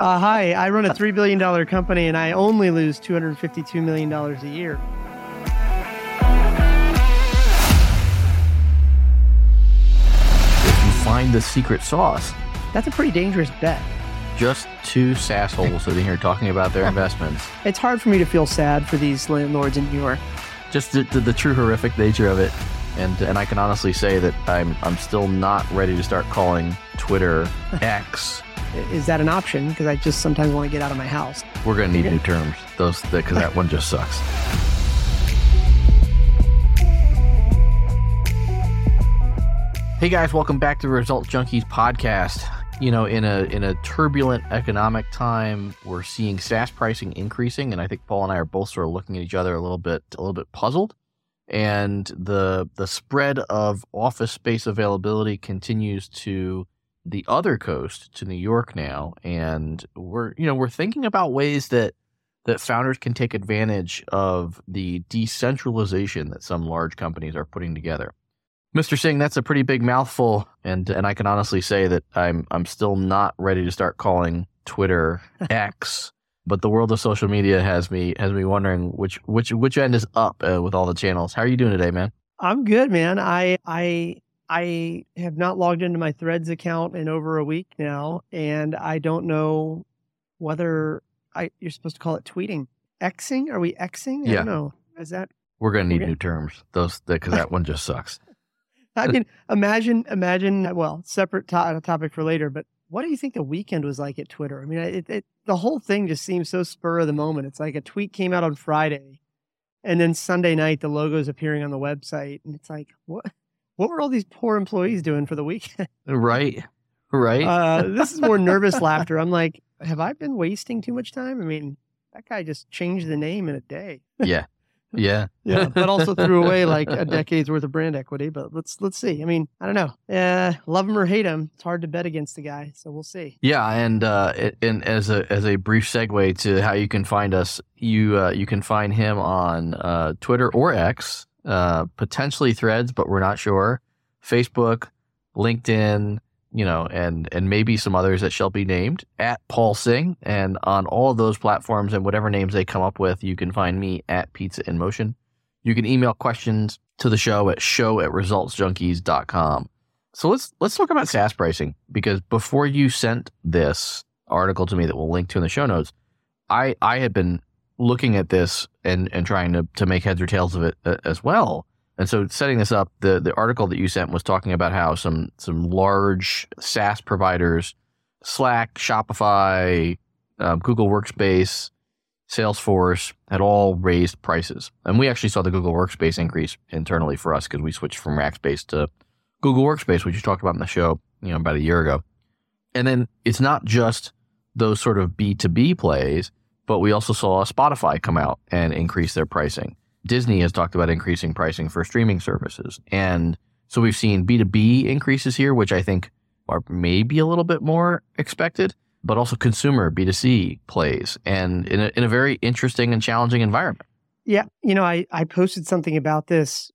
Uh, hi, I run a $3 billion company and I only lose $252 million a year. If you find the secret sauce, That's a pretty dangerous bet. just two sassholes sitting here talking about their investments. It's hard for me to feel sad for these landlords in New York. Just the, the, the true horrific nature of it. And and I can honestly say that I'm I'm still not ready to start calling Twitter X. Is that an option? Because I just sometimes want to get out of my house. We're gonna need new terms. Those because that one just sucks. Hey guys, welcome back to the Results Junkies podcast. You know, in a in a turbulent economic time, we're seeing SaaS pricing increasing, and I think Paul and I are both sort of looking at each other a little bit a little bit puzzled. And the the spread of office space availability continues to the other coast to New York now, and we're you know we're thinking about ways that that founders can take advantage of the decentralization that some large companies are putting together. Mr. Singh, that's a pretty big mouthful, and and I can honestly say that I'm I'm still not ready to start calling Twitter X. But the world of social media has me has me wondering which which which end is up uh, with all the channels. How are you doing today, man? I'm good, man. I I I have not logged into my Threads account in over a week now, and I don't know whether I you're supposed to call it tweeting. Xing? Are we Xing? I Yeah. don't know. Is that We're gonna need Okay. new terms. Those because that one just sucks. I mean, imagine, imagine. Well, separate to- uh, topic for later. But what do you think the weekend was like at Twitter? I mean, it, it the whole thing just seems so spur of the moment. It's like a tweet came out on Friday, and then Sunday night the logo's appearing on the website, and it's like, what? What were all these poor employees doing for the weekend? Right, right. Uh, this is more nervous laughter. I'm like, have I been wasting too much time? I mean, that guy just changed the name in a day. yeah, yeah. Yeah, but also threw away like a decade's worth of brand equity. But let's let's see. I mean, I don't know. Uh, love him or hate him, it's hard to bet against the guy. So we'll see. Yeah, and uh, and as a as a brief segue to how you can find us, you uh, you can find him on uh, Twitter or X, uh, potentially Threads, but we're not sure. Facebook, LinkedIn, you know, and and maybe some others that shall be named at Paul Singh, and on all of those platforms and whatever names they come up with, you can find me at Pizza in Motion. You can email questions to the show at show at resultsjunkies.com. So let's let's talk about SaaS pricing because before you sent this article to me that we'll link to in the show notes, I I had been looking at this and and trying to to make heads or tails of it uh, as well. And so setting this up, the the article that you sent was talking about how some some large SaaS providers, Slack, Shopify, um, Google Workspace, Salesforce had all raised prices. And we actually saw the Google Workspace increase internally for us because we switched from Rackspace to Google Workspace, which you talked about in the show, you know, about a year ago. And then it's not just those sort of B2B plays, but we also saw Spotify come out and increase their pricing. Disney has talked about increasing pricing for streaming services. And so we've seen B2B increases here, which I think are maybe a little bit more expected, but also consumer B2C plays and in a, in a very interesting and challenging environment. Yeah, you know, I I posted something about this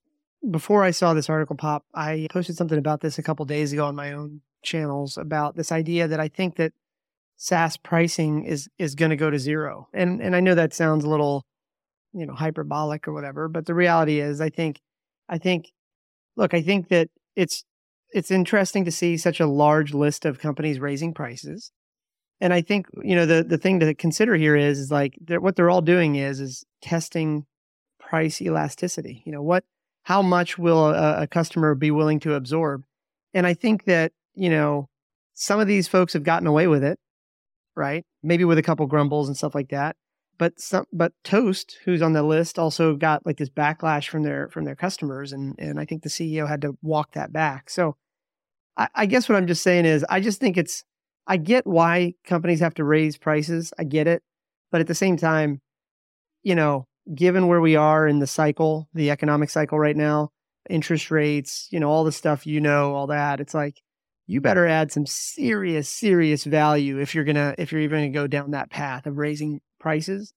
before I saw this article pop. I posted something about this a couple days ago on my own channels about this idea that I think that SaaS pricing is is going to go to zero. And and I know that sounds a little, you know, hyperbolic or whatever, but the reality is I think I think look, I think that it's it's interesting to see such a large list of companies raising prices. And I think, you know, the the thing to consider here is is like they're, what they're all doing is is testing price elasticity. You know, what how much will a, a customer be willing to absorb? And I think that, you know, some of these folks have gotten away with it, right? Maybe with a couple grumbles and stuff like that. But some but Toast, who's on the list, also got like this backlash from their from their customers and and I think the CEO had to walk that back. So I, I guess what I'm just saying is I just think it's I get why companies have to raise prices. I get it. But at the same time, you know, given where we are in the cycle, the economic cycle right now, interest rates, you know, all the stuff you know, all that, it's like you better add some serious, serious value if you're gonna if you're even gonna go down that path of raising prices.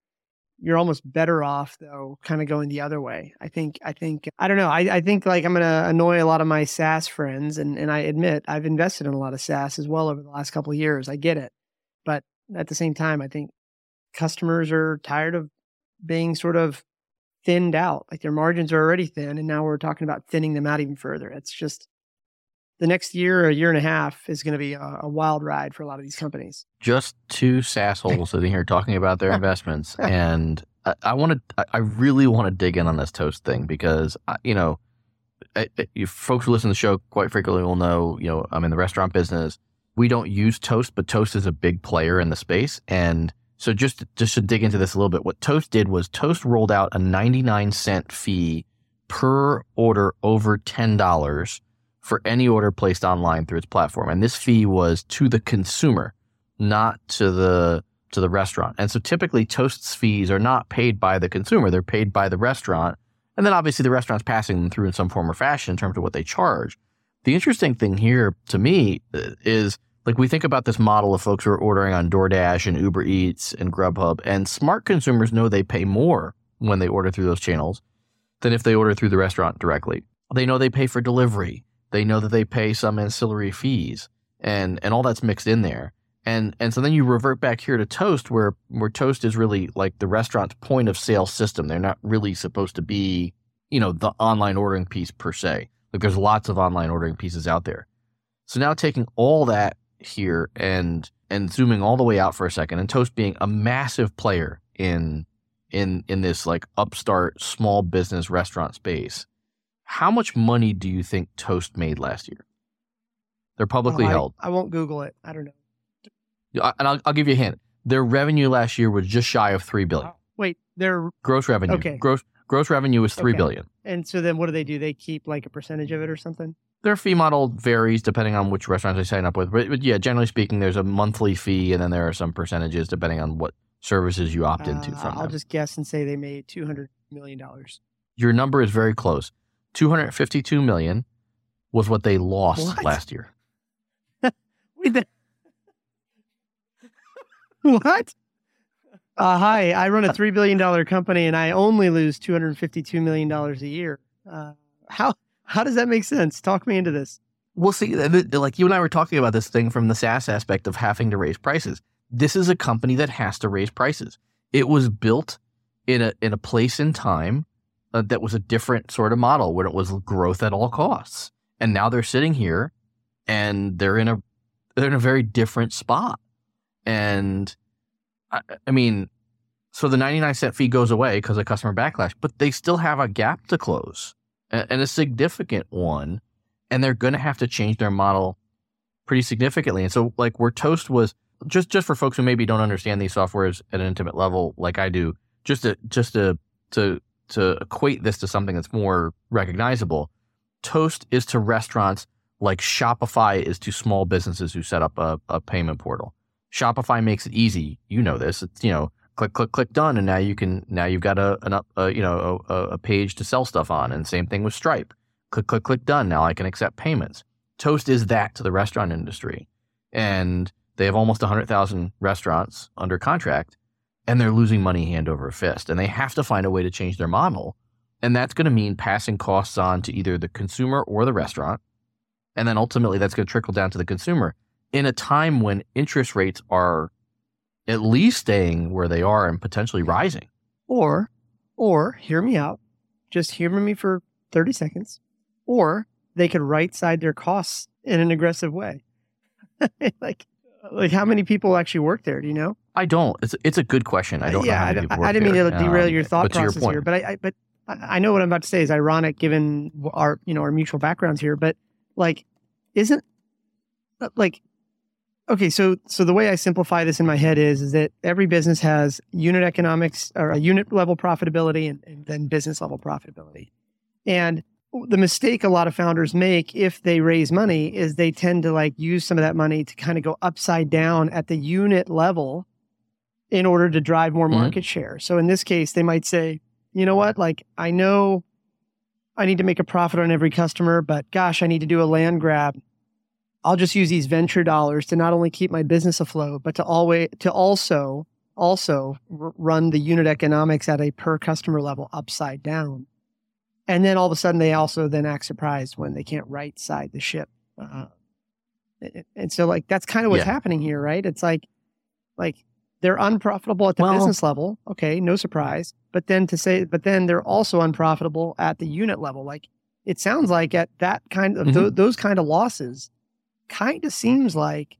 You're almost better off though, kind of going the other way. I think I think I don't know. I, I think like I'm gonna annoy a lot of my SaaS friends and, and I admit I've invested in a lot of SaaS as well over the last couple of years. I get it. But at the same time, I think customers are tired of being sort of thinned out. Like their margins are already thin, and now we're talking about thinning them out even further. It's just the next year or a year and a half is going to be a, a, wild ride for a lot of these companies. Just two sassholes sitting here talking about their investments, and I, I want to, I really want to dig in on this toast thing because you know, I, I, folks who listen to the show quite frequently will know, you know, I'm in the restaurant business. We don't use Toast, but Toast is a big player in the space, and so just just to dig into this a little bit, what Toast did was Toast rolled out a 99 cent fee per order over ten dollars for any order placed online through its platform. And this fee was to the consumer, not to the to the restaurant. And so typically Toast's fees are not paid by the consumer, they're paid by the restaurant. And then obviously the restaurant's passing them through in some form or fashion in terms of what they charge. The interesting thing here to me uh, is like we think about this model of folks who are ordering on DoorDash and Uber Eats and Grubhub, and smart consumers know they pay more when they order through those channels than if they order through the restaurant directly. They know they pay for delivery. They know that they pay some ancillary fees and and all that's mixed in there. And and so then you revert back here to Toast where where Toast is really like the restaurant's point of sale system. They're not really supposed to be, you know, the online ordering piece per se. Like there's lots of online ordering pieces out there. So now taking all that here and and zooming all the way out for a second and Toast being a massive player in in in this like upstart small business restaurant space how much money do you think Toast made last year? They're publicly oh, I, held. I won't Google it. I don't know. And I'll, I'll give you a hint. Their revenue last year was just shy of three billion. Wait, their gross revenue. Okay. Gross gross revenue was three okay. billion. And so then what do they do? They keep like a percentage of it or something? Their fee model varies depending on which restaurants they sign up with. But, but yeah, generally speaking, there's a monthly fee and then there are some percentages depending on what services you opt into uh, from I'll them. just guess and say they made $200 million. Your number is very close. 252 million was what they lost what? last year. Wait, what? Uh, hi, I run a $3 billion company and I only lose $252 million a year. Uh, how, how does that make sense? Talk me into this. We'll see. Like you and I were talking about this thing from the SaaS aspect of having to raise prices. This is a company that has to raise prices. It was built in a in a place in time uh, that was a different sort of model when it was growth at all costs. And now they're sitting here and they're in a they're in a very different spot. And I, I mean, so the 99 cent fee goes away because of customer backlash, but they still have a gap to close and a significant one. And they're going to have to change their model pretty significantly. And so, like, where Toast was just just for folks who maybe don't understand these softwares at an intimate level, like I do, just to just to to to equate this to something that's more recognizable, Toast is to restaurants like Shopify is to small businesses who set up a, a payment portal. Shopify makes it easy. You know this. It's you know click click click done, and now you can now you've got a an a, you know a, a page to sell stuff on. And same thing with Stripe. Click click click done. Now I can accept payments. Toast is that to the restaurant industry, and they have almost hundred thousand restaurants under contract and they're losing money hand over fist. And they have to find a way to change their model. And that's going to mean passing costs on to either the consumer or the restaurant. And then ultimately, that's going to trickle down to the consumer in a time when interest rates are at least staying where they are and potentially rising. Or, or hear me out, just humor me for 30 seconds. Or they could right side their costs in an aggressive way. like, like how many people actually work there? Do you know? I don't. It's it's a good question. I don't. Know. Yeah, I, I, didn't mean to derail um, your thought process your here, but I, I but I know what I'm about to say is ironic given our you know our mutual backgrounds here. But like, isn't uh, like okay so so the way i simplify this in my head is is that every business has unit economics or a unit level profitability and, and, then business level profitability and the mistake a lot of founders make if they raise money is they tend to like use some of that money to kind of go upside down at the unit level in order to drive more mm-hmm. market mm-hmm. share. So in this case, they might say, you know what? Like, I know I need to make a profit on every customer, but gosh, I need to do a land grab. I'll just use these venture dollars to not only keep my business afloat, but to always to also also r- run the unit economics at a per customer level upside down. And then all of a sudden, they also then act surprised when they can't right side the ship. Uh, and so, like, that's kind of what's yeah. happening here, right? It's like Like they're unprofitable at the Well- business level. Okay, no surprise. But then to say, but then they're also unprofitable at the unit level. Like it sounds like at that kind of tho- those kind of losses, kind of seems like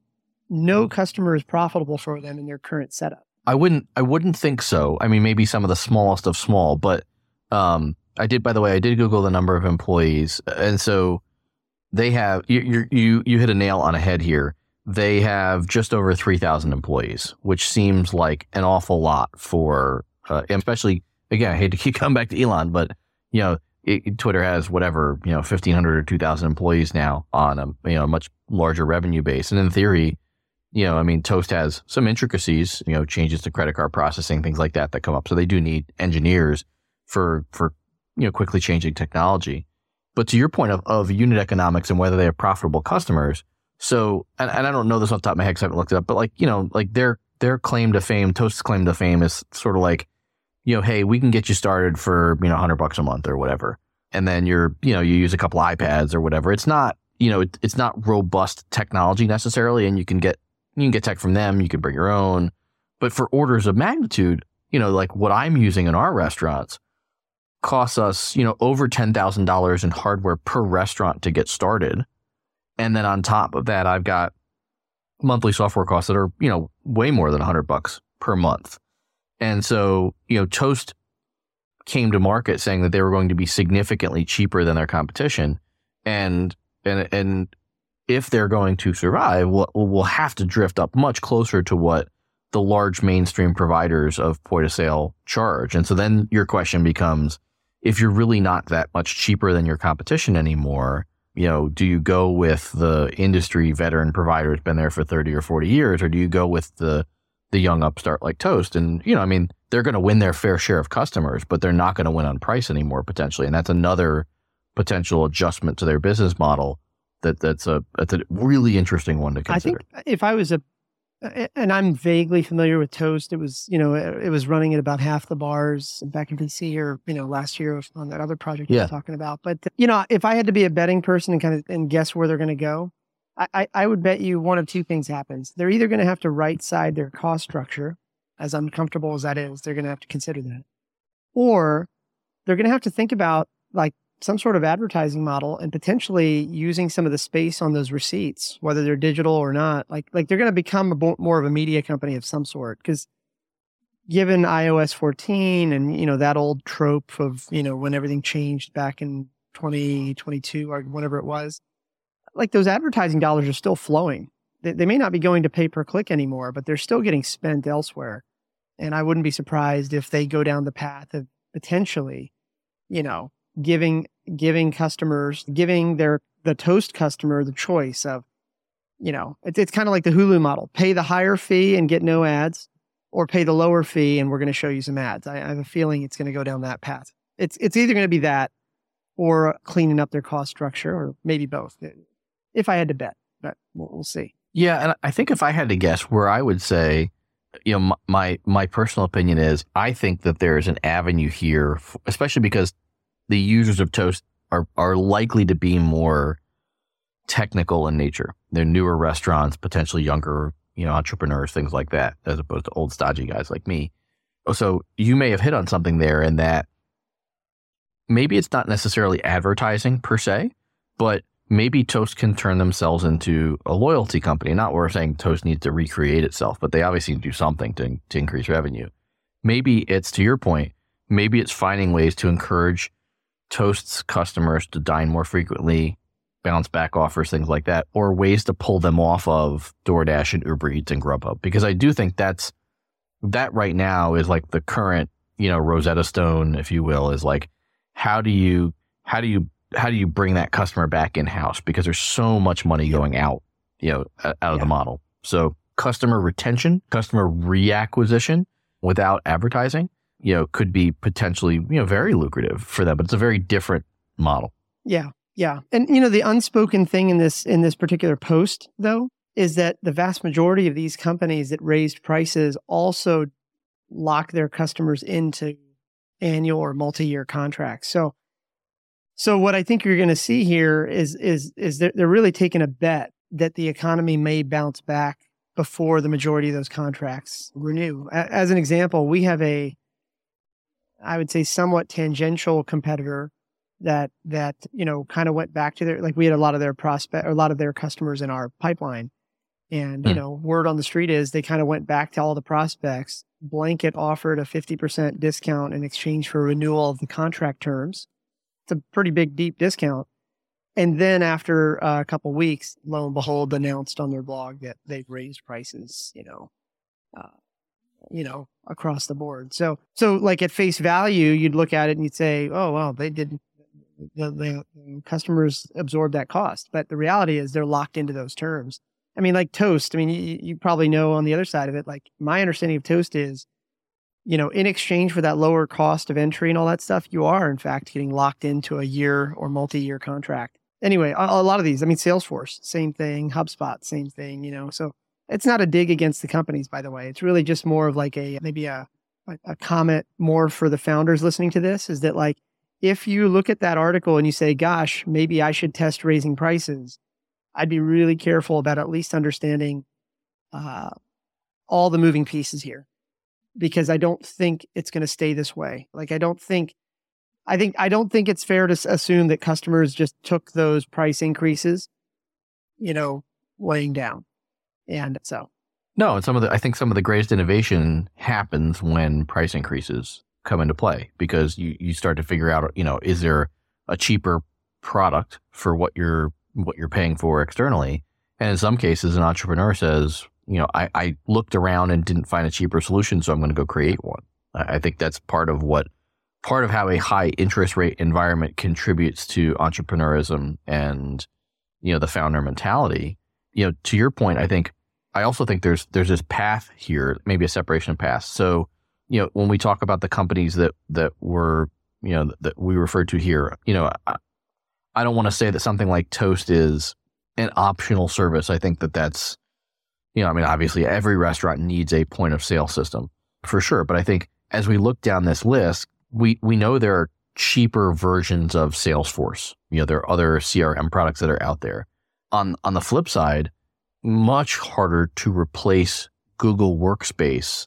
no customer is profitable for them in their current setup. I wouldn't I wouldn't think so. I mean, maybe some of the smallest of small, but um, I did. By the way, I did Google the number of employees, and so they have you you you, you hit a nail on a head here. They have just over three thousand employees, which seems like an awful lot for, uh, especially again. I hate to keep coming back to Elon, but you know, it, Twitter has whatever you know, fifteen hundred or two thousand employees now on a you know much larger revenue base, and in theory you know, I mean, Toast has some intricacies, you know, changes to credit card processing, things like that that come up. So they do need engineers for for you know quickly changing technology. But to your point of, of unit economics and whether they have profitable customers, so and, and I don't know this off the top of my head because I haven't looked it up, but like you know, like their their claim to fame, Toast's claim to fame is sort of like, you know, hey, we can get you started for you know hundred bucks a month or whatever, and then you're you know you use a couple iPads or whatever. It's not you know it, it's not robust technology necessarily, and you can get you can get tech from them. You can bring your own. But for orders of magnitude, you know, like what I'm using in our restaurants costs us, you know, over $10,000 in hardware per restaurant to get started. And then on top of that, I've got monthly software costs that are, you know, way more than 100 bucks per month. And so, you know, Toast came to market saying that they were going to be significantly cheaper than their competition. And and and if they're going to survive, we'll, we'll have to drift up much closer to what the large mainstream providers of point of sale charge. And so then your question becomes if you're really not that much cheaper than your competition anymore, you know, do you go with the industry veteran provider who's been there for 30 or 40 years, or do you go with the the young upstart like Toast? And, you know, I mean, they're going to win their fair share of customers, but they're not going to win on price anymore potentially. And that's another potential adjustment to their business model that that's a that's a really interesting one to consider. I think if I was a, and I'm vaguely familiar with Toast. It was, you know, it, was running at about half the bars back in DC or, you know, last year on that other project Yeah. you're talking about. But, you know, if I had to be a betting person and kind of and guess where they're going to go, I, I, I would bet you one of two things happens. They're either going to have to right side their cost structure, as uncomfortable as that is, they're going to have to consider that. Or they're going to have to think about like some sort of advertising model and potentially using some of the space on those receipts, whether they're digital or not. Like, like they're going to become bo- more of a media company of some sort. Because given iOS 14 and you know that old trope of you know when everything changed back in 2022 or whatever it was, like those advertising dollars are still flowing. They, they may not be going to pay per click anymore, but they're still getting spent elsewhere. And I wouldn't be surprised if they go down the path of potentially, you know, giving giving customers giving their the toast customer the choice of you know it's, it's kind of like the hulu model. Pay the higher fee and get no ads or pay the lower fee and we're going to show you some ads. I, I have a feeling it's going to go down that path. It's it's either going to be that or cleaning up their cost structure or maybe both. If i had to bet but we'll, we'll see. Yeah, and I think if I had to guess, where I would say, you know, my my personal opinion is, I think that there is an avenue here, especially because the users of Toast are are likely to be more technical in nature. They're newer restaurants, potentially younger, you know, entrepreneurs, things like that, as opposed to old stodgy guys like me. Oh, so you may have hit on something there, in that maybe it's not necessarily advertising per se, but maybe Toast can turn themselves into a loyalty company. Not we're saying Toast needs to recreate itself, but they obviously need to do something to, to increase revenue. Maybe it's to your point, maybe it's finding ways to encourage Toast's customers to dine more frequently, bounce back offers, things like that, or ways to pull them off of DoorDash and Uber Eats and Grubhub. Because I do think that's that right now is like the current, you know, Rosetta Stone, if you will, is like how do you how do you how do you bring that customer back in house because there's so much money going out you know out of Yeah. the model so customer retention customer reacquisition without advertising you know could be potentially you know very lucrative for them but it's a very different model Yeah, yeah. And you know, the unspoken thing in this in this particular post though is that the vast majority of these companies that raised prices also lock their customers into annual or multi-year contracts. So so what I think you're going to see here is is is they're, they're really taking a bet that the economy may bounce back before the majority of those contracts renew. As an example, we have a, I would say, somewhat tangential competitor that that you know kind of went back to their like we had a lot of their prospect or a lot of their customers in our pipeline, and you hmm. know word on the street is they kind of went back to all the prospects. Blanket offered a fifty percent discount in exchange for renewal of the contract terms. It's a pretty big deep discount and then after uh, a couple weeks, lo and behold, announced on their blog that they've raised prices, you know, uh, you know, across the board. So, so like at face value, you'd look at it and you'd say, oh, well, they did, the, the customers absorb that cost. But the reality is they're locked into those terms. I mean, like Toast, I mean, you, you probably know on the other side of it, like my understanding of Toast is, you know, in exchange for that lower cost of entry and all that stuff, you are in fact getting locked into a year or multi year contract anyway, a, a, lot of these, I mean, Salesforce, same thing, HubSpot, same thing, you know. So it's not a dig against the companies, by the way. It's really just more of like a maybe a a comment more for the founders listening to this is that like if you look at that article and you say, gosh, maybe I should test raising prices, I'd be really careful about at least understanding uh, all the moving pieces here because I don't think it's going to stay this way. Like, I don't think I think I don't think it's fair to assume that customers just took those price increases, you know, laying down. And so no, and some of the I think some of the greatest innovation happens when price increases come into play because you you start to figure out, you know, is there a cheaper product for what you're what you're paying for externally? And in some cases an entrepreneur says, you know, I, I looked around and didn't find a cheaper solution, so I'm going to go create one. I, think that's part of what part of how a high interest rate environment contributes to entrepreneurism and you know the founder mentality you know to your point i think i also think there's there's this path here maybe a separation path. so you know when we talk about the companies that that were you know that we referred to here you know i, I don't want to say that something like toast is an optional service i think that that's you know i mean obviously every restaurant needs a point of sale system for sure but i think as we look down this list we we know there are cheaper versions of Salesforce. You know, there are other CRM products that are out there. On on the flip side, much harder to replace Google Workspace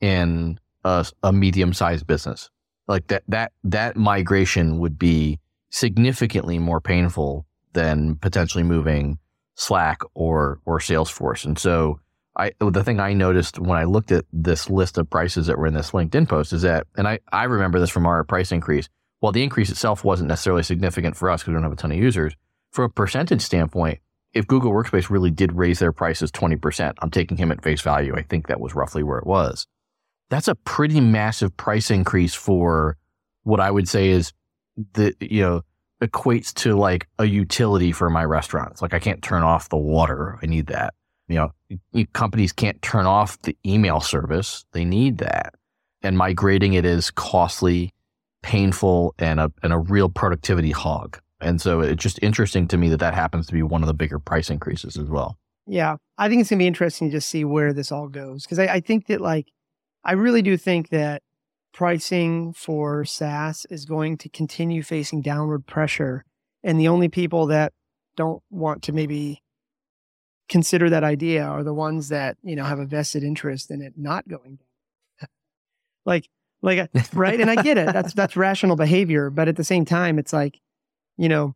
in a, a medium sized business. Like that that that migration would be significantly more painful than potentially moving Slack or or Salesforce. And so I the thing I noticed when I looked at this list of prices that were in this LinkedIn post is that, and I, I remember this from our price increase. While the increase itself wasn't necessarily significant for us because we don't have a ton of users, from a percentage standpoint, if Google Workspace really did raise their prices 20%, I'm taking him at face value. I think that was roughly where it was. That's a pretty massive price increase for what I would say is the, you know, equates to like a utility for my restaurant. It's like I can't turn off the water. I need that you know, companies can't turn off the email service. They need that. And migrating it is costly, painful, and a, and a real productivity hog. And so it's just interesting to me that that happens to be one of the bigger price increases as well. Yeah. I think it's going to be interesting to just see where this all goes. Because I, I think that, like, I really do think that pricing for SaaS is going to continue facing downward pressure. And the only people that don't want to maybe consider that idea are the ones that you know have a vested interest in it not going down like like right and i get it that's that's rational behavior but at the same time it's like you know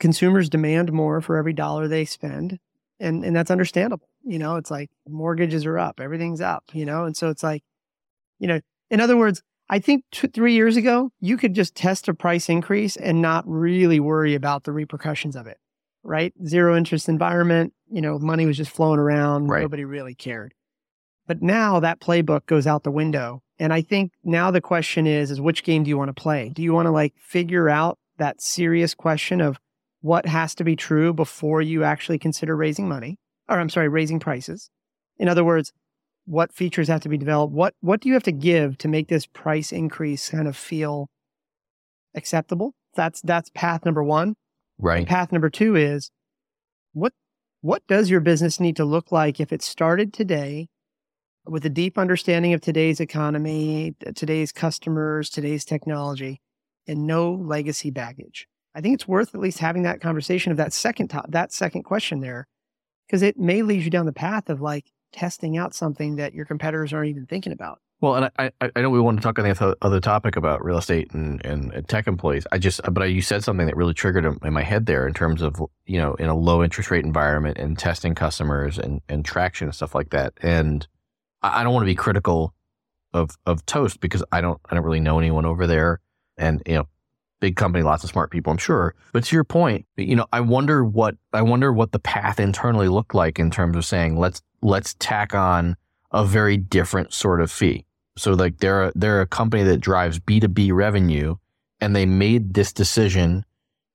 consumers demand more for every dollar they spend and and that's understandable you know it's like mortgages are up everything's up you know and so it's like you know in other words i think two, three years ago you could just test a price increase and not really worry about the repercussions of it right? Zero interest environment, you know, money was just flowing around. Right. Nobody really cared. But now that playbook goes out the window. And I think now the question is, is which game do you want to play? Do you want to like figure out that serious question of what has to be true before you actually consider raising money? Or I'm sorry, raising prices. In other words, what features have to be developed? What what do you have to give to make this price increase kind of feel acceptable? That's that's path number one. Right. And path number two is what what does your business need to look like if it started today with a deep understanding of today's economy, today's customers, today's technology, and no legacy baggage? I think it's worth at least having that conversation of that second top, that second question there. because it may lead you down the path of like testing out something that your competitors aren't even thinking about. Well, and I, I, know we want to talk on the other topic about real estate and, and, tech employees. I just, but you said something that really triggered in my head there in terms of, you know, in a low interest rate environment and testing customers and, and traction and stuff like that. And I don't want to be critical of, of Toast because I don't, I don't really know anyone over there. And, you know, big company, lots of smart people, I'm sure. But to your point, you know, I wonder what, I wonder what the path internally looked like in terms of saying, let's, let's tack on a very different sort of fee so like they're a, they're a company that drives B2B revenue and they made this decision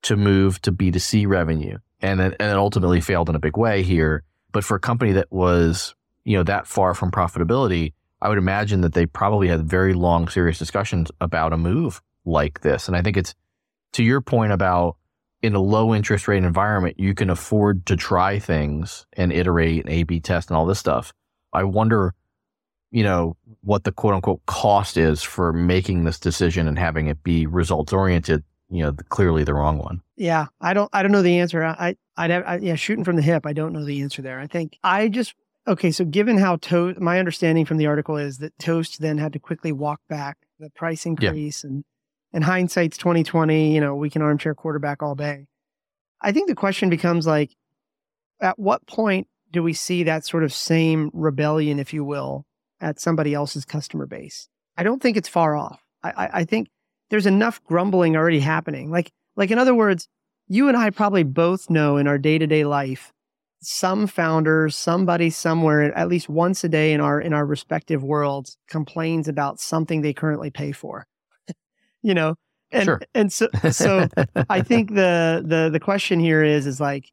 to move to B2C revenue. And it, and it ultimately failed in a big way here. But for a company that was, you know, that far from profitability, I would imagine that they probably had very long, serious discussions about a move like this. And I think it's to your point about in a low interest rate environment, you can afford to try things and iterate and A B test and all this stuff. I wonder you know, what the quote unquote cost is for making this decision and having it be results oriented, you know, clearly the wrong one. Yeah. I don't, I don't know the answer. I, I'd have, I, yeah, shooting from the hip. I don't know the answer there. I think I just, okay. So given how Toast, my understanding from the article is that Toast then had to quickly walk back the price increase yeah. and, and hindsight's 2020, you know, we can armchair quarterback all day. I think the question becomes like, at what point do we see that sort of same rebellion, if you will, at somebody else's customer base. I don't think it's far off. I, I, I think there's enough grumbling already happening. Like, like in other words, you and I probably both know in our day to day life, some founder, somebody somewhere, at least once a day in our in our respective worlds, complains about something they currently pay for. You know, and sure. and so so I think the the the question here is is like,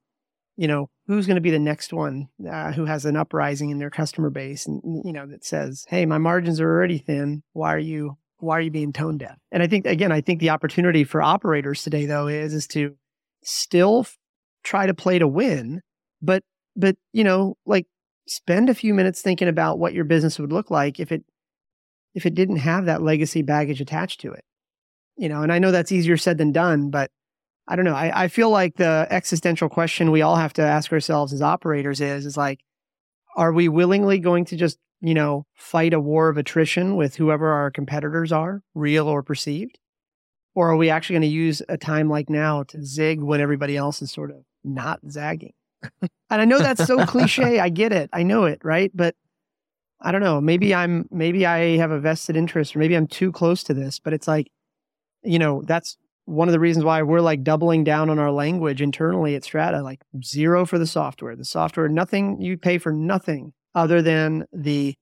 you know, who's going to be the next one uh, who has an uprising in their customer base and you know that says hey my margins are already thin. Why are you why are you being tone deaf? And i think again i think the opportunity for operators today though is is to still f- try to play to win but but you know like spend a few minutes thinking about what your business would look like if it if it didn't have that legacy baggage attached to it you know and i know that's easier said than done but I don't know. I, I feel like the existential question we all have to ask ourselves as operators is, is like, are we willingly going to just, you know, fight a war of attrition with whoever our competitors are, real or perceived? Or are we actually going to use a time like now to zig when everybody else is sort of not zagging? and I know that's so cliche. I get it. I know it, right? But I don't know. Maybe I'm, maybe I have a vested interest or maybe I'm too close to this, but it's like, you know, that's one of the reasons why we're like doubling down on our language internally at Strata, like zero for the software. The software, nothing, you pay for nothing other than the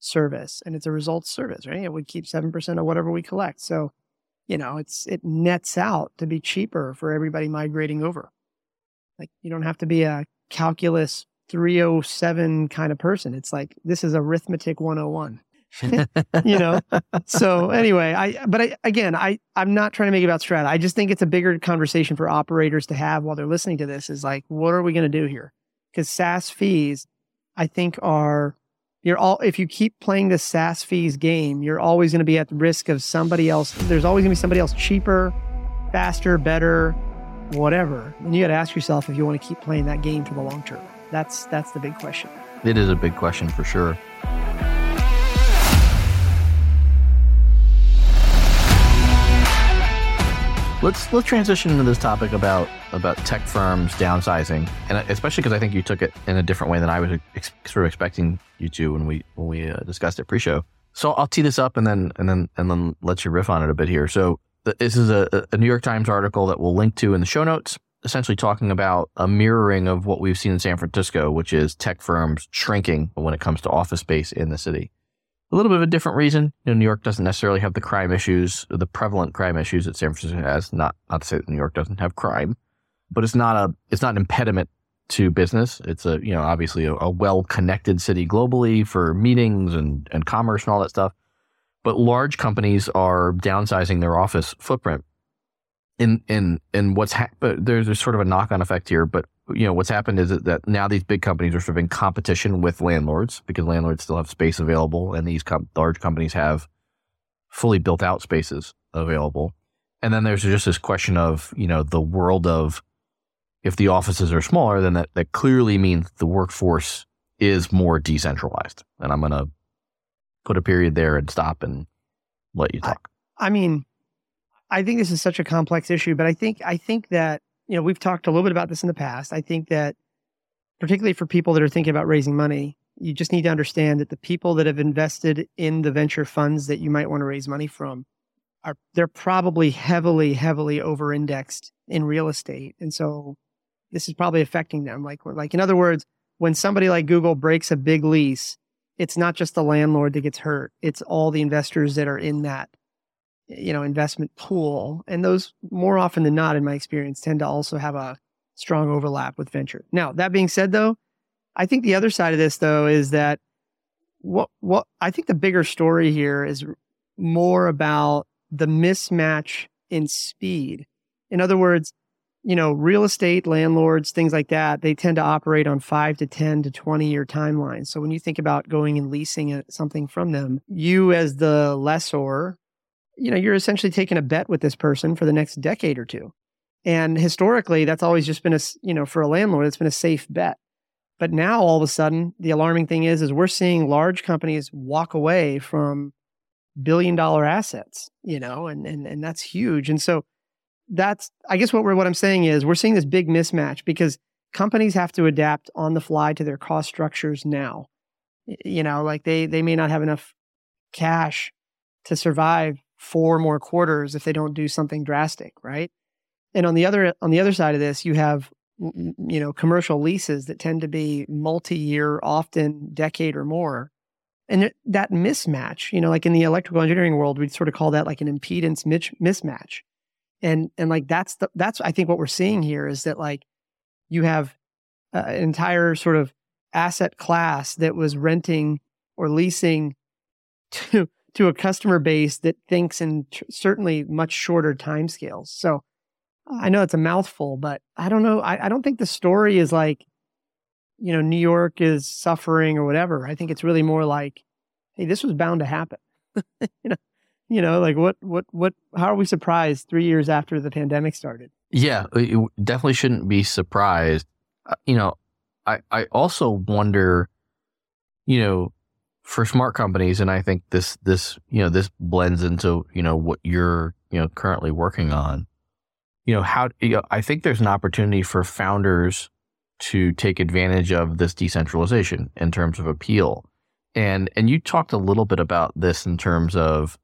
service. And it's a results service, right? It would keep 7% of whatever we collect. So, you know, it's, it nets out to be cheaper for everybody migrating over. Like you don't have to be a calculus 307 kind of person. It's like, this is arithmetic 101. you know? So anyway i but I, again i i'm not trying to make it about strata. I just think it's a bigger conversation for operators to have while they're listening to this is like what are we going to do here? Because saas fees i think are you're all if you keep playing the saas fees game you're always going to be at risk of somebody else there's always going to be somebody else cheaper faster better whatever. And you got to ask yourself if you want to keep playing that game for the long term. That's that's the big question. It is a big question for sure Let's let's transition into this topic about about tech firms downsizing, and especially because I think you took it in a different way than I was ex- sort of expecting you to when we when we uh, discussed it pre-show. So I'll tee this up and then and then and then let you riff on it a bit here. So this is a, a New York Times article that we'll link to in the show notes, essentially talking about a mirroring of what we've seen in San Francisco, which is tech firms shrinking when it comes to office space in the city a little bit of a different reason. You know, New York doesn't necessarily have the crime issues, the prevalent crime issues that San Francisco has. Not not to say that New York doesn't have crime, but it's not a it's not an impediment to business. It's a you know obviously a, a well connected city globally for meetings and and commerce and all that stuff. But large companies are downsizing their office footprint. In in in what's ha- but there's, there's sort of a knock on effect here. But you know what's happened is that now these big companies are sort of in competition with landlords because landlords still have space available and these com- large companies have fully built out spaces available and then there's just this question of you know the world of if the offices are smaller, then that, that clearly means the workforce is more decentralized. And I'm going to put a period there and stop and let you talk. I, I mean, I think this is such a complex issue, but I think I think that you know we've talked a little bit about this in the past. I think that particularly for people that are thinking about raising money, you just need to understand that the people that have invested in the venture funds that you might want to raise money from are they're probably heavily heavily over indexed in real estate. And so this is probably affecting them. Like like in other words when somebody like google breaks a big lease it's not just the landlord that gets hurt. It's all the investors that are in that you know investment pool and those more often than not in my experience tend to also have a strong overlap with venture now that being said though I think the other side of this though is that what what I think the bigger story here is more about the mismatch in speed. In other words, you know, real estate landlords, things like that, they tend to operate on five to 10 to 20 year timelines. So when you think about going and leasing uh, something from them, you as the lessor, you know, you're essentially taking a bet with this person for the next decade or two. And historically, that's always just been a, you know, for a landlord, it's been a safe bet. But now all of a sudden, the alarming thing is, is we're seeing large companies walk away from billion dollar assets, you know, and, and, and that's huge. And so that's, I guess what we're, what I'm saying is we're seeing this big mismatch because companies have to adapt on the fly to their cost structures now. You know, like they, they may not have enough cash to survive four more quarters if they don't do something drastic. Right. And on the other, on the other side of this, you have you know commercial leases that tend to be multi-year often decade or more and that mismatch you know like in the electrical engineering world we'd sort of call that like an impedance mismatch and and like that's the that's i think what we're seeing here is that like you have uh, an entire sort of asset class that was renting or leasing to to a customer base that thinks in tr- certainly much shorter time scales so I know it's a mouthful, but I don't know. I, I don't think the story is like, you know, New York is suffering or whatever. I think it's really more like, hey, this was bound to happen. you know, you know, like what, what, what? How are we surprised three years after the pandemic started? Yeah, you definitely shouldn't be surprised. Uh, you know, I I also wonder, you know, for smart companies, and I think this this you know this blends into you know what you're you know currently working on you know how you know, I think there's an opportunity for founders to take advantage of this decentralization in terms of appeal. And and you talked a little bit about this in terms of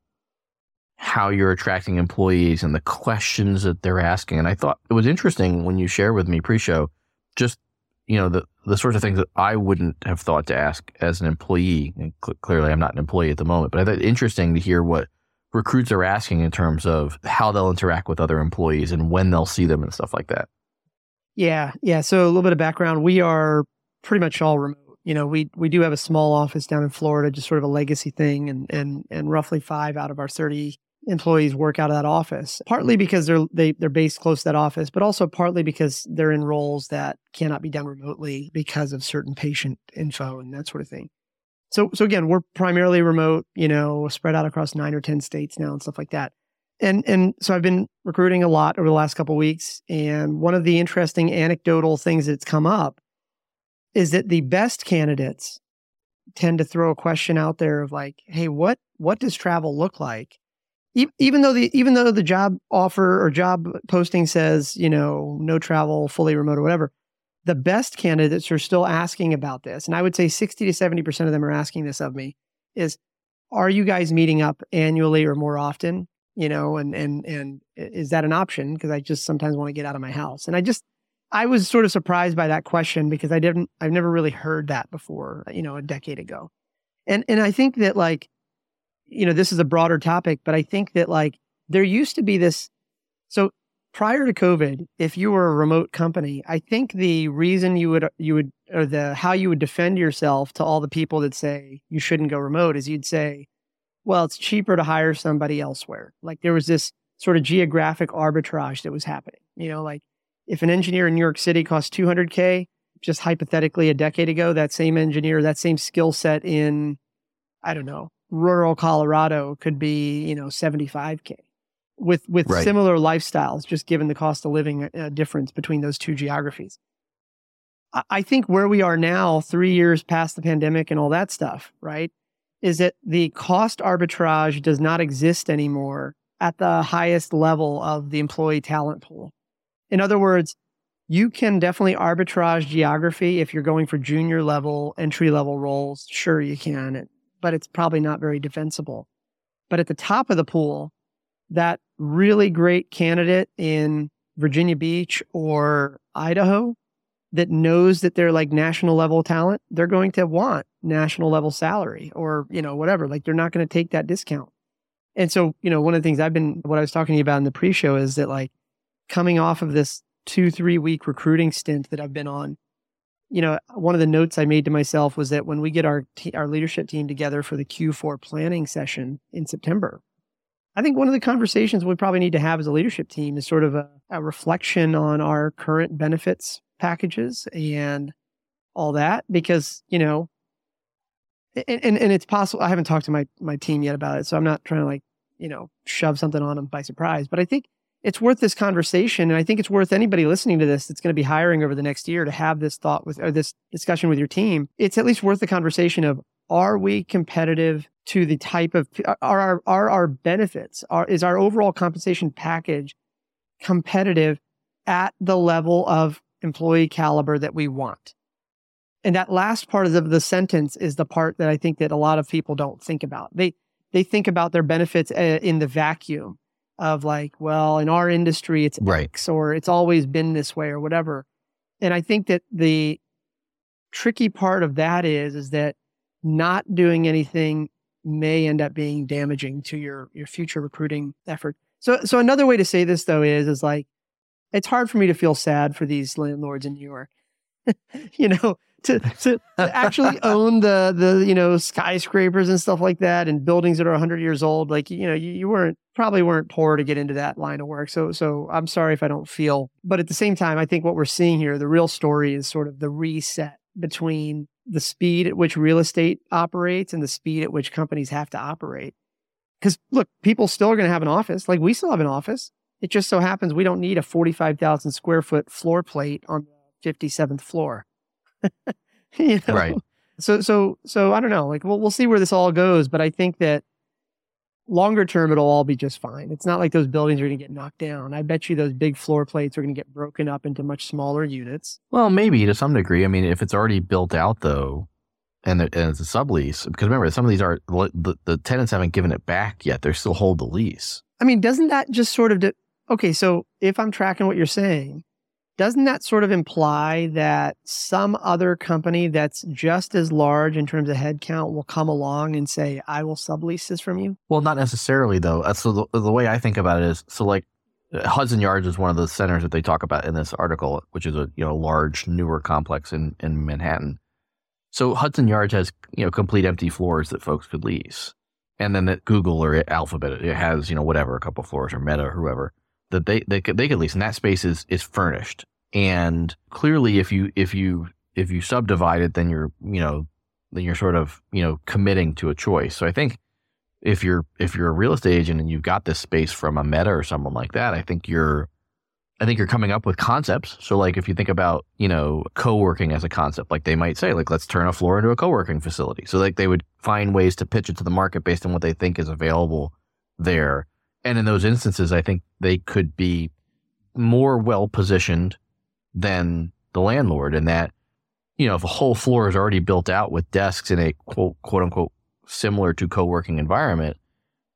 how you're attracting employees and the questions that they're asking. And I thought it was interesting when you shared with me pre-show just you know the the sorts of things that I wouldn't have thought to ask as an employee. And cl- clearly, I'm not an employee at the moment, but I thought it interesting to hear what recruits are asking in terms of how they'll interact with other employees and when they'll see them and stuff like that. Yeah, yeah. So a little bit of background: we are pretty much all remote. You know, we we do have a small office down in Florida, just sort of a legacy thing, and and and roughly five out of our thirty employees work out of that office. Partly because they're they, they're based close to that office, but also partly because they're in roles that cannot be done remotely because of certain patient info and that sort of thing. So, so again, we're primarily remote, you know, spread out across nine or 10 states now and stuff like that. And, and so I've been recruiting a lot over the last couple weeks. And one of the interesting anecdotal things that's come up is that the best candidates tend to throw a question out there of like, Hey, what, what does travel look like? Even though the even though the job offer or job posting says you know no travel fully remote or whatever the best candidates are still asking about this. And I would say 60 to 70% of them are asking this of me is, are you guys meeting up annually or more often? You know, and, and, and is that an option? Cause I just sometimes want to get out of my house. And I just, I was sort of surprised by that question because I didn't, I've never really heard that before, you know, a decade ago. And, and I think that like, you know, this is a broader topic, but I think that like there used to be this, so prior to COVID, if you were a remote company, I think the reason you would you would or the how you would defend yourself to all the people that say you shouldn't go remote is you'd say, well, it's cheaper to hire somebody elsewhere. Like there was this sort of geographic arbitrage that was happening. You know, like if an engineer in New York City cost 200k, just hypothetically a decade ago, that same engineer, that same skill set in I don't know, rural Colorado could be, you know, 75k with with Right. similar lifestyles, just given the cost of living uh, difference between those two geographies. I, I think where we are now, three years past the pandemic and all that stuff, right, is that the cost arbitrage does not exist anymore at the highest level of the employee talent pool. In other words, you can definitely arbitrage geography if you're going for junior level, entry level roles. Sure, you can, but it's probably not very defensible. But at the top of the pool, that really great candidate in Virginia Beach or Idaho that knows that they're like national level talent, they're going to want national level salary or, you know, whatever. Like they're not going to take that discount. And so, you know, one of the things I've been, what I was talking to you about in the pre show is that like coming off of this two, three week recruiting stint that I've been on, you know, one of the notes I made to myself was that when we get our, te- our leadership team together for the Q4 planning session in September, I think one of the conversations we probably need to have as a leadership team is sort of a, a reflection on our current benefits packages and all that, because, you know, and, and, and it's possible. I haven't talked to my, my team yet about it, so I'm not trying to like, you know, shove something on them by surprise, but I think it's worth this conversation. And I think it's worth anybody listening to this that's going to be hiring over the next year to have this thought with, or this discussion with your team. It's at least worth the conversation of, are we competitive to the type of are our are our benefits are is our overall compensation package competitive at the level of employee caliber that we want and that last part of the, the sentence is the part that i think that a lot of people don't think about they they think about their benefits uh, in the vacuum of like well in our industry it's Right. x or it's always been this way or whatever and i think that the tricky part of that is is that not doing anything may end up being damaging to your your future recruiting effort. So so another way to say this though is is like it's hard for me to feel sad for these landlords in New York. you know, to, to to actually own the the you know skyscrapers and stuff like that and buildings that are 100 years old like you know you, you weren't probably weren't poor to get into that line of work so so i'm sorry if i don't feel but at the same time i think what we're seeing here the real story is sort of the reset between the speed at which real estate operates and the speed at which companies have to operate. Because look, people still are going to have an office. Like we still have an office. It just so happens we don't need a 45,000 square foot floor plate on the 57th floor. you know? Right. So, so, so I don't know. Like we'll, we'll see where this all goes, but I think that longer term, it'll all be just fine. It's not like those buildings are going to get knocked down. I bet you those big floor plates are going to get broken up into much smaller units. Well, maybe to some degree. I mean, if it's already built out though, and, it- and it's a sublease, because remember, some of these are the, the tenants haven't given it back yet. They still hold the lease. I mean, doesn't that just sort of de- okay? So if I'm tracking what you're saying, doesn't that sort of imply that some other company that's just as large in terms of headcount will come along and say, "I will sublease this from you"? Well, not necessarily though. Uh, So the, the way I think about it is, so like uh, Hudson Yards is one of the centers that they talk about in this article, which is a you know large newer complex in in Manhattan. So Hudson Yards has you know complete empty floors that folks could lease, and then that Google or Alphabet it has you know whatever a couple floors or Meta or whoever that they they could they could lease, and that space is is furnished. And clearly, if you if you if you subdivide it, then you're you know then you're sort of you know committing to a choice. So I think if you're if you're a real estate agent and you've got this space from a Meta or someone like that, I think you're I think you're coming up with concepts. So like if you think about, you know, co-working as a concept, like they might say like let's turn a floor into a co-working facility. So like they would find ways to pitch it to the market based on what they think is available there. And in those instances, I think they could be more well positioned than the landlord in that, you know, if a whole floor is already built out with desks in a quote quote unquote similar to co-working environment,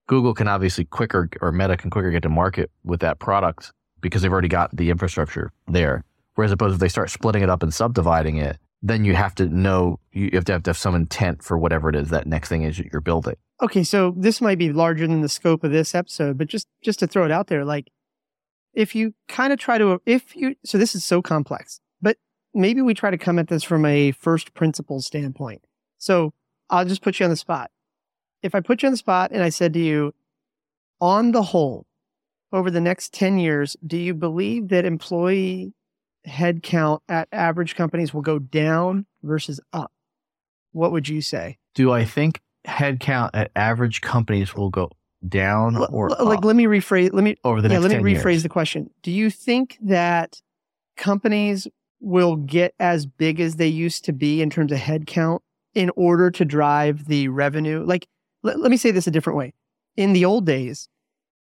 Google can obviously quicker or Meta can quicker get to market with that product because they've already got the infrastructure there. Whereas opposed if they start splitting it up and subdividing it, then you have to know you have to have, to have some intent for whatever it is that next thing is that you're building. Okay, so this might be larger than the scope of this episode, but just just to throw it out there, like if you kind of try to if you so this is so complex, but maybe we try to come at this from a first principles standpoint. So I'll just put you on the spot. If I put you on the spot and I said to you, on the whole, over the next 10 years, do you believe that employee headcount at average companies will go down versus up? What would you say? Do I think headcount at average companies will go down or L- like up let me rephrase let me over the yeah, next let me rephrase years? the question. Do you think that companies will get as big as they used to be in terms of headcount in order to drive the revenue? Like, let, let me say this a different way. In the old days,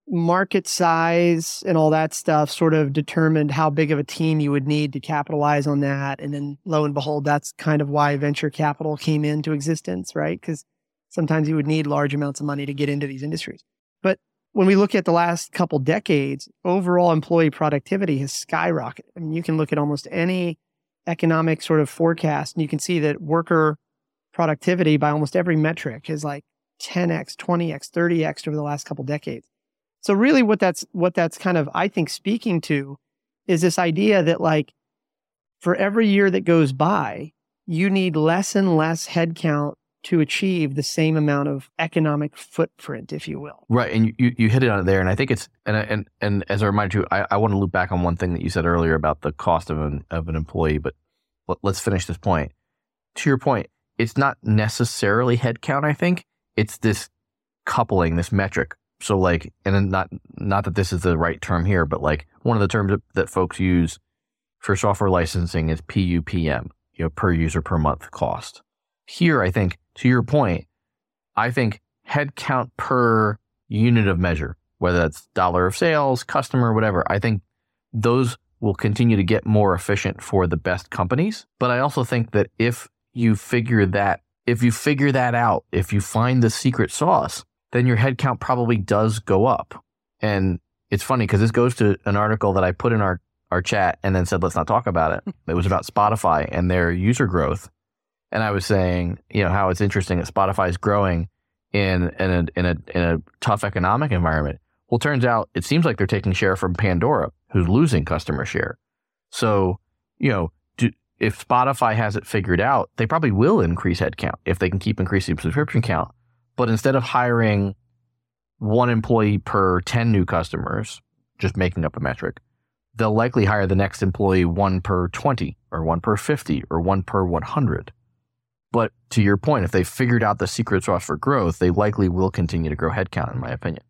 market size and all that stuff sort of determined how big of a team you would need to capitalize on that. And then lo and behold, that's kind of why venture capital came into existence, right? Because sometimes you would need large amounts of money to get into these industries. But when we look at the last couple decades, overall employee productivity has skyrocketed. I mean, you can look at almost any economic sort of forecast and you can see that worker productivity by almost every metric is like 10x, 20x, 30x over the last couple decades. So really what that's what that's kind of I think speaking to is this idea that like for every year that goes by, you need less and less headcount to achieve the same amount of economic footprint, if you will. Right, and you, you hit it on it there, and I think it's and and and as a reminder too, I, I want to loop back on one thing that you said earlier about the cost of an of an employee, but let, let's finish this point. To your point, it's not necessarily headcount. I think it's this coupling, this metric. So like, and not not that this is the right term here, but like one of the terms that, that folks use for software licensing is PUPM, you know, per user per month cost. Here, I think to your point, I think headcount per unit of measure, whether that's dollar of sales, customer, whatever, I think those will continue to get more efficient for the best companies. But I also think that if you figure that, if you figure that out, if you find the secret sauce, then your headcount probably does go up. And it's funny because this goes to an article that I put in our, our chat and then said, let's not talk about it. It was about Spotify and their user growth. And I was saying, you know, how it's interesting that Spotify is growing in in a in a in a tough economic environment. Well, turns out it seems like they're taking share from Pandora, who's losing customer share. So, you know, do, if Spotify has it figured out, they probably will increase headcount if they can keep increasing subscription count. But instead of hiring one employee per 10 new customers, just making up a metric, they'll likely hire the next employee one per 20 or one per 50 or one per 100. But to your point, if they figured out the secret sauce for growth, they likely will continue to grow headcount, in my opinion.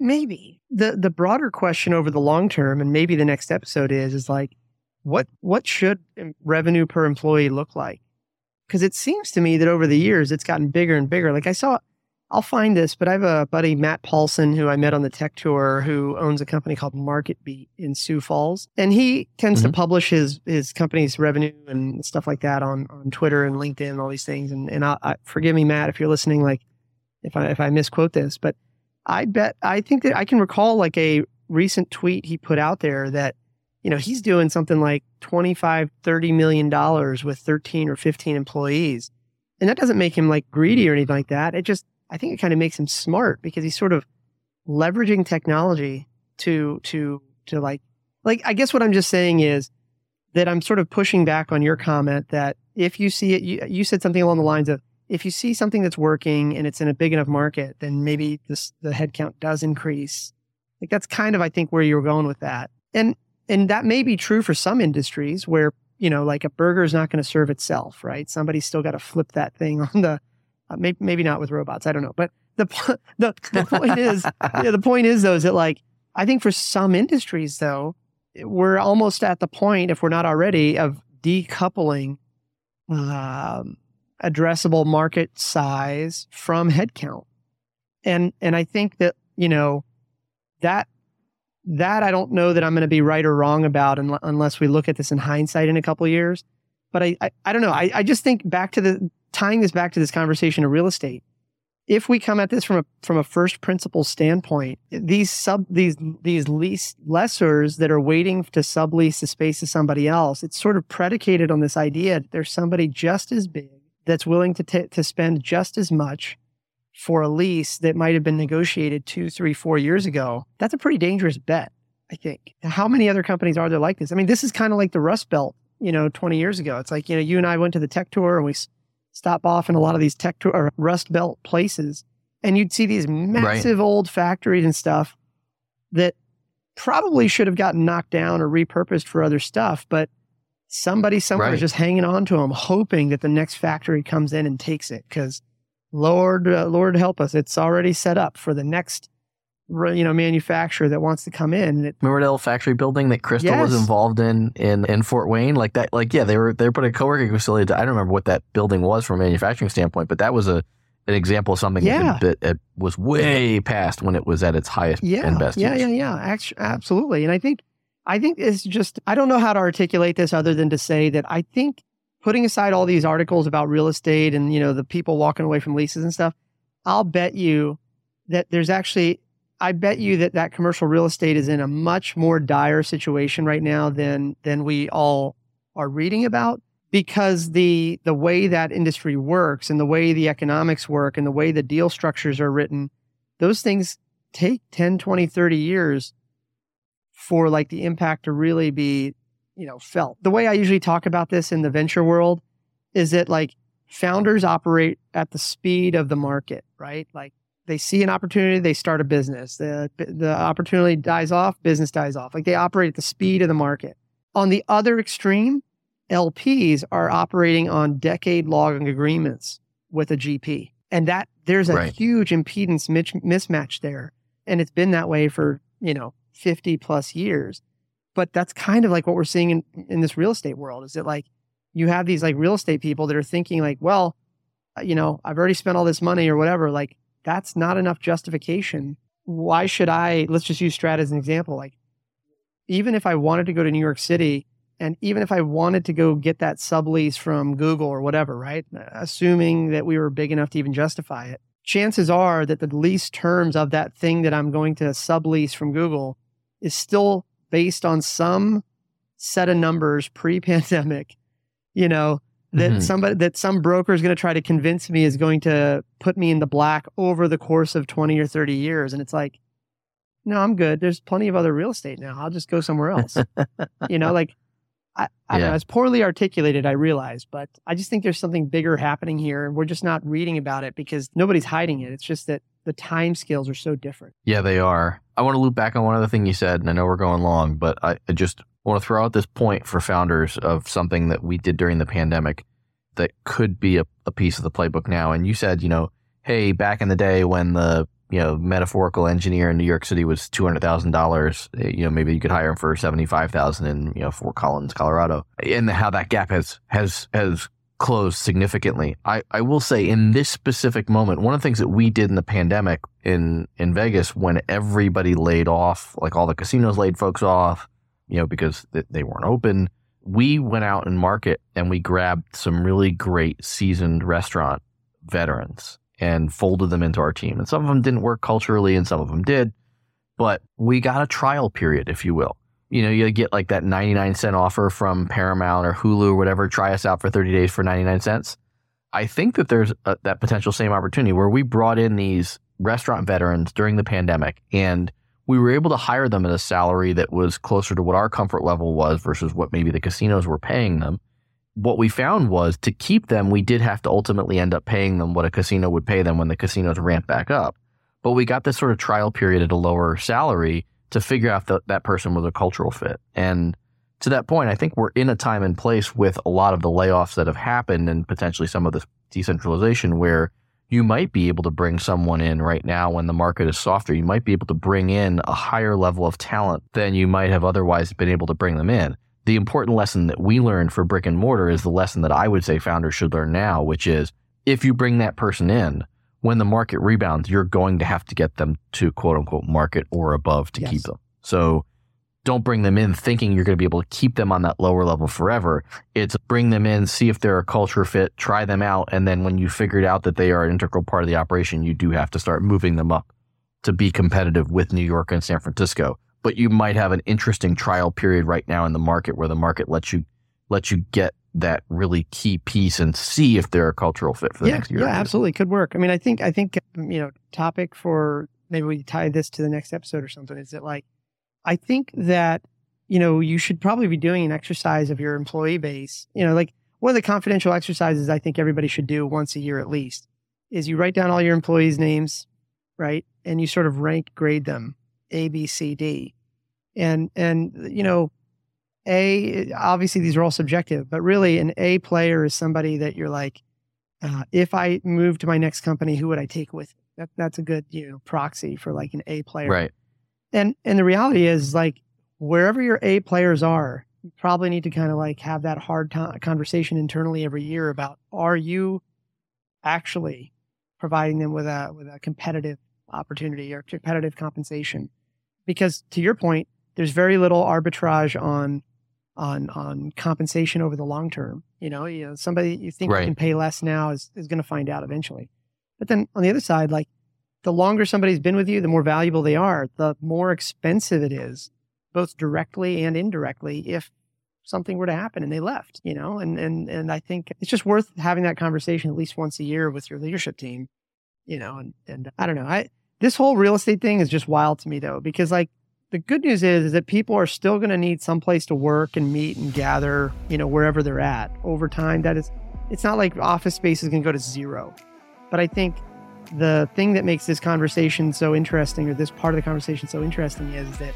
Maybe the the broader question over the long term, and maybe the next episode is is like, what what should revenue per employee look like? Because it seems to me that over the years it's gotten bigger and bigger. Like I saw, I'll find this, but I have a buddy Matt Paulson who I met on the tech tour who owns a company called MarketBeat in Sioux Falls, and he tends to Mhm. publish his his company's revenue and stuff like that on on Twitter and LinkedIn and all these things. And and I, I forgive me, Matt, if you're listening, like if I if I misquote this, but I bet I think that I can recall like a recent tweet he put out there that you know he's doing something like 25 30 million dollars with 13 or 15 employees and that doesn't make him like greedy or anything like that it just I think it kind of makes him smart because he's sort of leveraging technology to to to like like I guess what I'm just saying is that I'm sort of pushing back on your comment that if you see it you, you said something along the lines of if you see something that's working and it's in a big enough market, then maybe this the headcount does increase. Like that's kind of I think where you were going with that. And and that may be true for some industries where, you know, like a burger is not going to serve itself, right? Somebody's still got to flip that thing on the uh, maybe maybe not with robots, I don't know. But the the, the point is yeah, the point is though is that like I think for some industries though, we're almost at the point if we're not already of decoupling um addressable market size from headcount. And and I think that, you know, that that I don't know that I'm going to be right or wrong about unless we look at this in hindsight in a couple of years. But I, I, I don't know. I, I just think back to the tying this back to this conversation of real estate. If we come at this from a from a first principle standpoint, these sub these these lease lessors that are waiting to sublease the space to somebody else, it's sort of predicated on this idea that there's somebody just as big that's willing to t- to spend just as much for a lease that might have been negotiated two, three, four years ago. That's a pretty dangerous bet, I think. How many other companies are there like this? I mean, this is kind of like the Rust Belt, you know, 20 years ago. It's like, you know, you and I went to the tech tour and we stop off in a lot of these tech or Rust Belt places, and you'd see these massive old factories and stuff that probably should have gotten knocked down or repurposed for other stuff, but somebody somewhere Right. is just hanging on to them, hoping that the next factory comes in and takes it. Because Lord, uh, Lord help us, it's already set up for the next you know manufacturer that wants to come in. It, Remember that old factory building that Crystal Yes. was involved in, in in Fort Wayne? Like that, like yeah, they were they were putting a co-working facility. I don't remember what that building was from a manufacturing standpoint, but that was a an example of something Yeah. that, that was way past when it was at its highest yeah, and best. yeah, use. yeah, yeah. Actu- absolutely. And I think I think it's just I don't know how to articulate this other than to say that I think putting aside all these articles about real estate and you know the people walking away from leases and stuff, I'll bet you that there's actually I bet you that that commercial real estate is in a much more dire situation right now than than we all are reading about because the the way that industry works and the way the economics work and the way the deal structures are written those things take 10 20 30 years for like the impact to really be you know felt. The way i usually talk about this in the venture world is that like founders operate at the speed of the market right? Like they see an opportunity they start a business. The the opportunity dies off business dies off. Like they operate at the speed of the market. On the other extreme lps are operating on decade long agreements with a gp and that there's a Right. huge impedance mismatch there. And it's been that way for you know 50 plus years. But that's kind of like what we're seeing in, in this real estate world is that like you have these like real estate people that are thinking like well you know i've already spent all this money or whatever. Like that's not enough justification. Why should i let's just use strat as an example like even if i wanted to go to new york city and even if i wanted to go get that sublease from google or whatever right assuming that we were big enough to even justify it chances are that the lease terms of that thing that i'm going to sublease from google is still based on some set of numbers pre-pandemic you know that Mhm. somebody that some broker is going to try to convince me is going to put me in the black over the course of 20 or 30 years. And it's like no i'm good. There's plenty of other real estate now. I'll just go somewhere else. You know like i, I don't Yeah. know it's poorly articulated i realize but i just think there's something bigger happening here and we're just not reading about it because nobody's hiding it. It's just that the time scales are so different. Yeah, they are. I want to loop back on one other thing you said, and I know we're going long, but I, I just want to throw out this point for founders of something that we did during the pandemic that could be a, a piece of the playbook now. And you said, you know, hey, back in the day when the you know metaphorical engineer in New York City was two hundred thousand dollars, eh, you know, maybe you could hire him for seventy five thousand in you know Fort Collins, Colorado, and how that gap has has has closed significantly. I, I will say in this specific moment, one of the things that we did in the pandemic in, in Vegas when everybody laid off, like all the casinos laid folks off, you know, because th- they weren't open, we went out and market and we grabbed some really great seasoned restaurant veterans and folded them into our team. And some of them didn't work culturally and some of them did, but we got a trial period, if you will you know, you get like that 99 cent offer from Paramount or Hulu or whatever, try us out for 30 days for 99 cents. I think that there's a, that potential same opportunity where we brought in these restaurant veterans during the pandemic and we were able to hire them at a salary that was closer to what our comfort level was versus what maybe the casinos were paying them. What we found was to keep them, we did have to ultimately end up paying them what a casino would pay them when the casinos ramped back up. But we got this sort of trial period at a lower salary to figure out that that person was a cultural fit. And to that point, I think we're in a time and place with a lot of the layoffs that have happened and potentially some of the decentralization where you might be able to bring someone in right now when the market is softer. You might be able to bring in a higher level of talent than you might have otherwise been able to bring them in. The important lesson that we learned for brick and mortar is the lesson that I would say founders should learn now, which is if you bring that person in, when the market rebounds, you're going to have to get them to quote unquote market or above to Yes. keep them. So don't bring them in thinking you're going to be able to keep them on that lower level forever. It's bring them in, see if they're a culture fit, try them out. And then when you figured out that they are an integral part of the operation, you do have to start moving them up to be competitive with New York and San Francisco. But you might have an interesting trial period right now in the market where the market lets you lets you get that really key piece and see if they're a cultural fit for the yeah, next year. yeah, absolutely could work. I mean, I think I think um, you know, topic for maybe we tie this to the next episode or something. Is it like, I think that you know you should probably be doing an exercise of your employee base. You know, like one of the confidential exercises I think everybody should do once a year at least is you write down all your employees' names, right, and you sort of rank grade them A, B, C, D, and and you know. A obviously these are all subjective, but really an A player is somebody that you're like, uh, if I move to my next company, who would I take with? That that's a good you know proxy for like an A player. Right. And and the reality is like wherever your A players are, you probably need to kind of like have that hard conversation internally every year about are you actually providing them with a with a competitive opportunity or competitive compensation? Because to your point, there's very little arbitrage on on on compensation over the long term. You know, you know somebody you think Right. you can pay less now is is going to find out eventually. But then on the other side, like the longer somebody's been with you, the more valuable they are, the more expensive it is, both directly and indirectly, if something were to happen and they left, you know? And and and I think it's just worth having that conversation at least once a year with your leadership team, you know, and and I don't know. I this whole real estate thing is just wild to me though, because like the good news is, is that people are still going to need some place to work and meet and gather, you know, wherever they're at over time. That is, it's not like office space is going to go to zero. But I think the thing that makes this conversation so interesting, or this part of the conversation so interesting, is that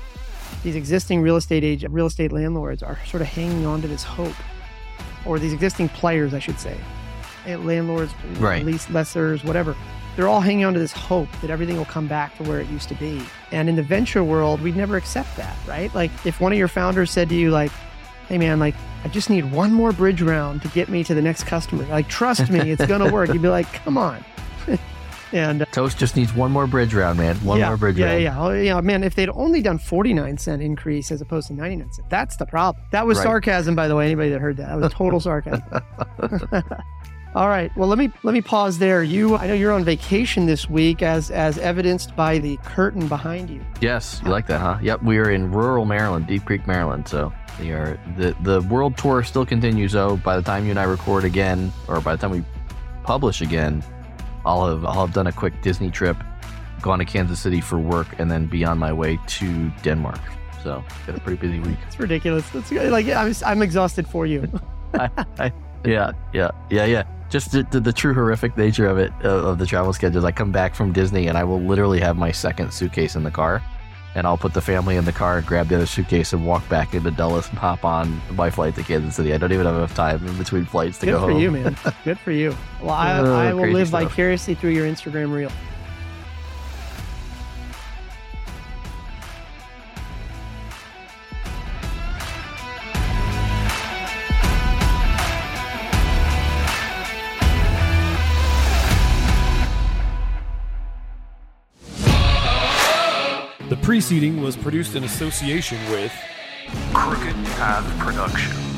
these existing real estate age, real estate landlords are sort of hanging on to this hope, or these existing players, I should say, eh, landlords, Right. lease lessors, whatever. They're all hanging on to this hope that everything will come back to where it used to be. And in the venture world, we'd never accept that, right? Like if one of your founders said to you, like, "Hey, man, like I just need one more bridge round to get me to the next customer. Like, trust me, it's gonna work." You'd be like, "Come on." and uh, Toast just needs one more bridge round, man. One yeah, more bridge yeah, round. Yeah, oh, yeah, man. If they'd only done forty nine cent increase as opposed to ninety nine cent, that's the problem. That was Right. sarcasm, by the way. Anybody that heard that, that was total sarcasm. All right. Well, let me let me pause there. You, I know you're on vacation this week, as as evidenced by the curtain behind you. Yes, you like that, huh? Yep, we are in rural Maryland, Deep Creek, Maryland. So we are the the world tour still continues. Though by the time you and I record again, or by the time we publish again, I'll have I'll have done a quick Disney trip, gone to Kansas City for work, and then be on my way to Denmark. So got a pretty busy week. It's ridiculous. It's like I'm I'm exhausted for you. Yeah, yeah, yeah, yeah. Just the, the, the true horrific nature of it uh, of the travel schedules. I come back from Disney and I will literally have my second suitcase in the car, and I'll put the family in the car, grab the other suitcase, and walk back into Dulles and hop on my flight to Kansas City. I don't even have enough time in between flights to Good go home. Good for you, man. Good for you. Well, I, Oh, I will live stuff. vicariously through your Instagram reel. Preceding was produced in association with Crooked Path Production.